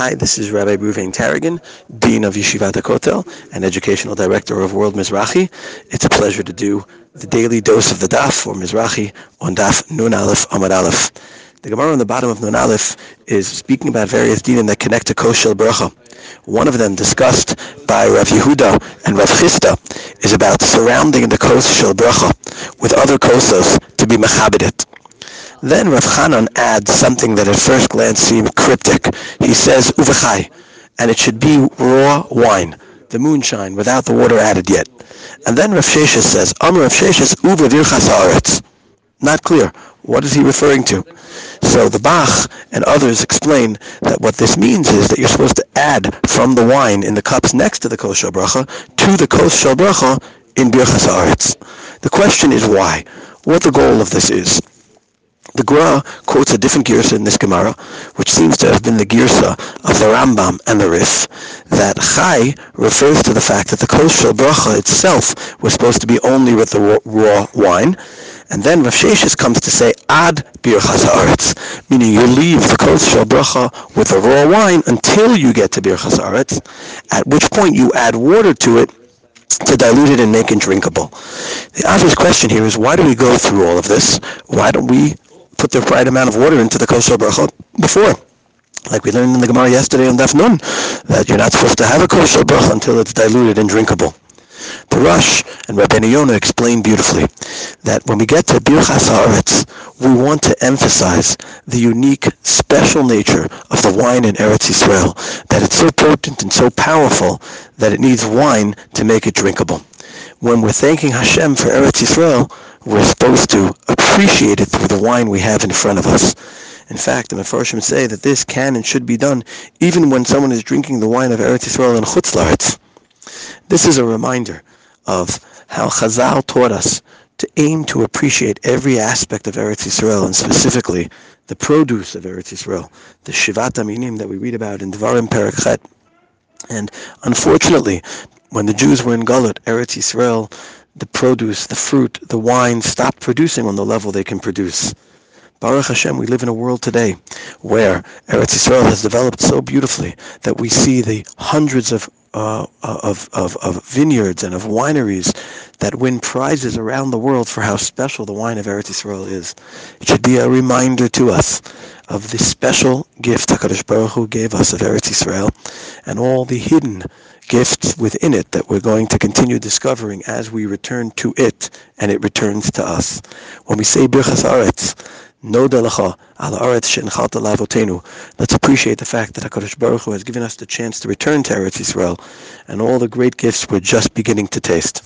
Hi, this is Rabbi Reuven Taragin, Dean of Yeshivat Kotel and Educational Director of World Mizrachi. It's a pleasure to do the daily dose of the Daf for Mizrachi on Daf Nun Aleph Amud Aleph. The Gemara on the bottom of Nun Aleph is speaking about various dinim that connect to Kos Shel Bracha. One of them, discussed by Rav Yehuda and Rav Chisda, is about surrounding the Kos Shel Bracha with other kosos to be mechabedit. Then Rav Chanan adds something that at first glance seemed cryptic. He says uvechai, and it should be raw wine, the moonshine, without the water added yet. And then Rav Sheshes says, Amr Rav Sheshes uva Not clear. What is he referring to? So the Bach and others explain that what this means is that you're supposed to add from the wine in the cups next to the kos bracha to the kos bracha in birchas. The question is why? What the goal of this is? The Gra quotes a different girsa in this Gemara, which seems to have been the girsa of the Rambam and the Rif, that Chai refers to the fact that the kosher bracha itself was supposed to be only with the raw, raw wine, and then Rav Sheshes comes to say ad birchas haaretz, meaning you leave the kosher bracha with the raw wine until you get to birchas haaretz, at which point you add water to it to dilute it and make it drinkable. The obvious question here is why do we go through all of this? Why don't we put the right amount of water into the kosher bracha before. Like we learned in the Gemara yesterday on Daf Nun, that you're not supposed to have a kosher bracha until it's diluted and drinkable. Rosh and Rabbeinu Yonah explain beautifully that when we get to Birchas Haaretz, we want to emphasize the unique, special nature of the wine in Eretz Yisrael, that it's so potent and so powerful that it needs wine to make it drinkable. When we're thanking Hashem for Eretz Yisrael, we're supposed to appreciate it through the wine we have in front of us. In fact, the Mefarshim say that this can and should be done even when someone is drinking the wine of Eretz Yisrael and Chutz This is a reminder of how Chazal taught us to aim to appreciate every aspect of Eretz Yisrael and specifically the produce of Eretz Yisrael, the Shivat HaMinim that we read about in Devarim Perek And unfortunately, when the Jews were in Galut, Eretz Yisrael the produce, the fruit, the wine stopped producing on the level they can produce. Baruch Hashem, we live in a world today where Eretz Yisrael has developed so beautifully that we see the hundreds of, uh, of, of, of vineyards and of wineries that win prizes around the world for how special the wine of Eretz Yisrael is. It should be a reminder to us of the special gift HaKadosh Baruch Hu gave us of Eretz Yisrael and all the hidden gifts within it that we're going to continue discovering as we return to it and it returns to us. When we say Birchas Haaretz, no delacha al aretz she'enchalta lavotenu. Let's appreciate the fact that Hakadosh Baruch Hu has given us the chance to return to Eretz Yisrael, and all the great gifts we're just beginning to taste.